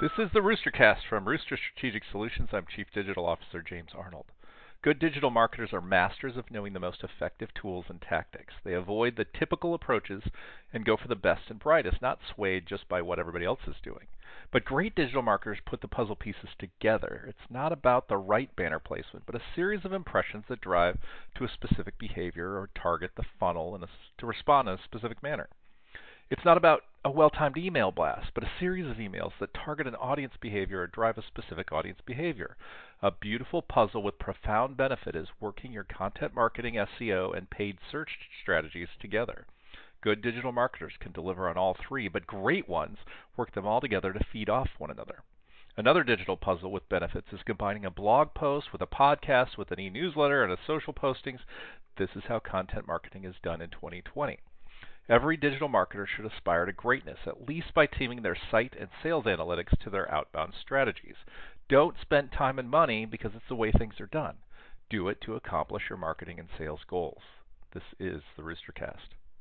This is the Roostercast from Rooster Strategic Solutions. I'm Chief Digital Officer James Arnold. Good digital marketers are masters of knowing the most effective tools and tactics. They avoid the typical approaches and go for the best and brightest, not swayed just by what everybody else is doing. But great digital marketers put the puzzle pieces together. It's not about the right banner placement, but a series of impressions that drive to a specific behavior or target the funnel a, to respond in a specific manner. It's not about a well timed email blast, but a series of emails that target an audience behavior or drive a specific audience behavior. A beautiful puzzle with profound benefit is working your content marketing, SEO, and paid search strategies together. Good digital marketers can deliver on all three, but great ones work them all together to feed off one another. Another digital puzzle with benefits is combining a blog post with a podcast, with an e newsletter, and a social postings. This is how content marketing is done in 2020. Every digital marketer should aspire to greatness, at least by teaming their site and sales analytics to their outbound strategies. Don't spend time and money because it's the way things are done. Do it to accomplish your marketing and sales goals. This is the Roostercast.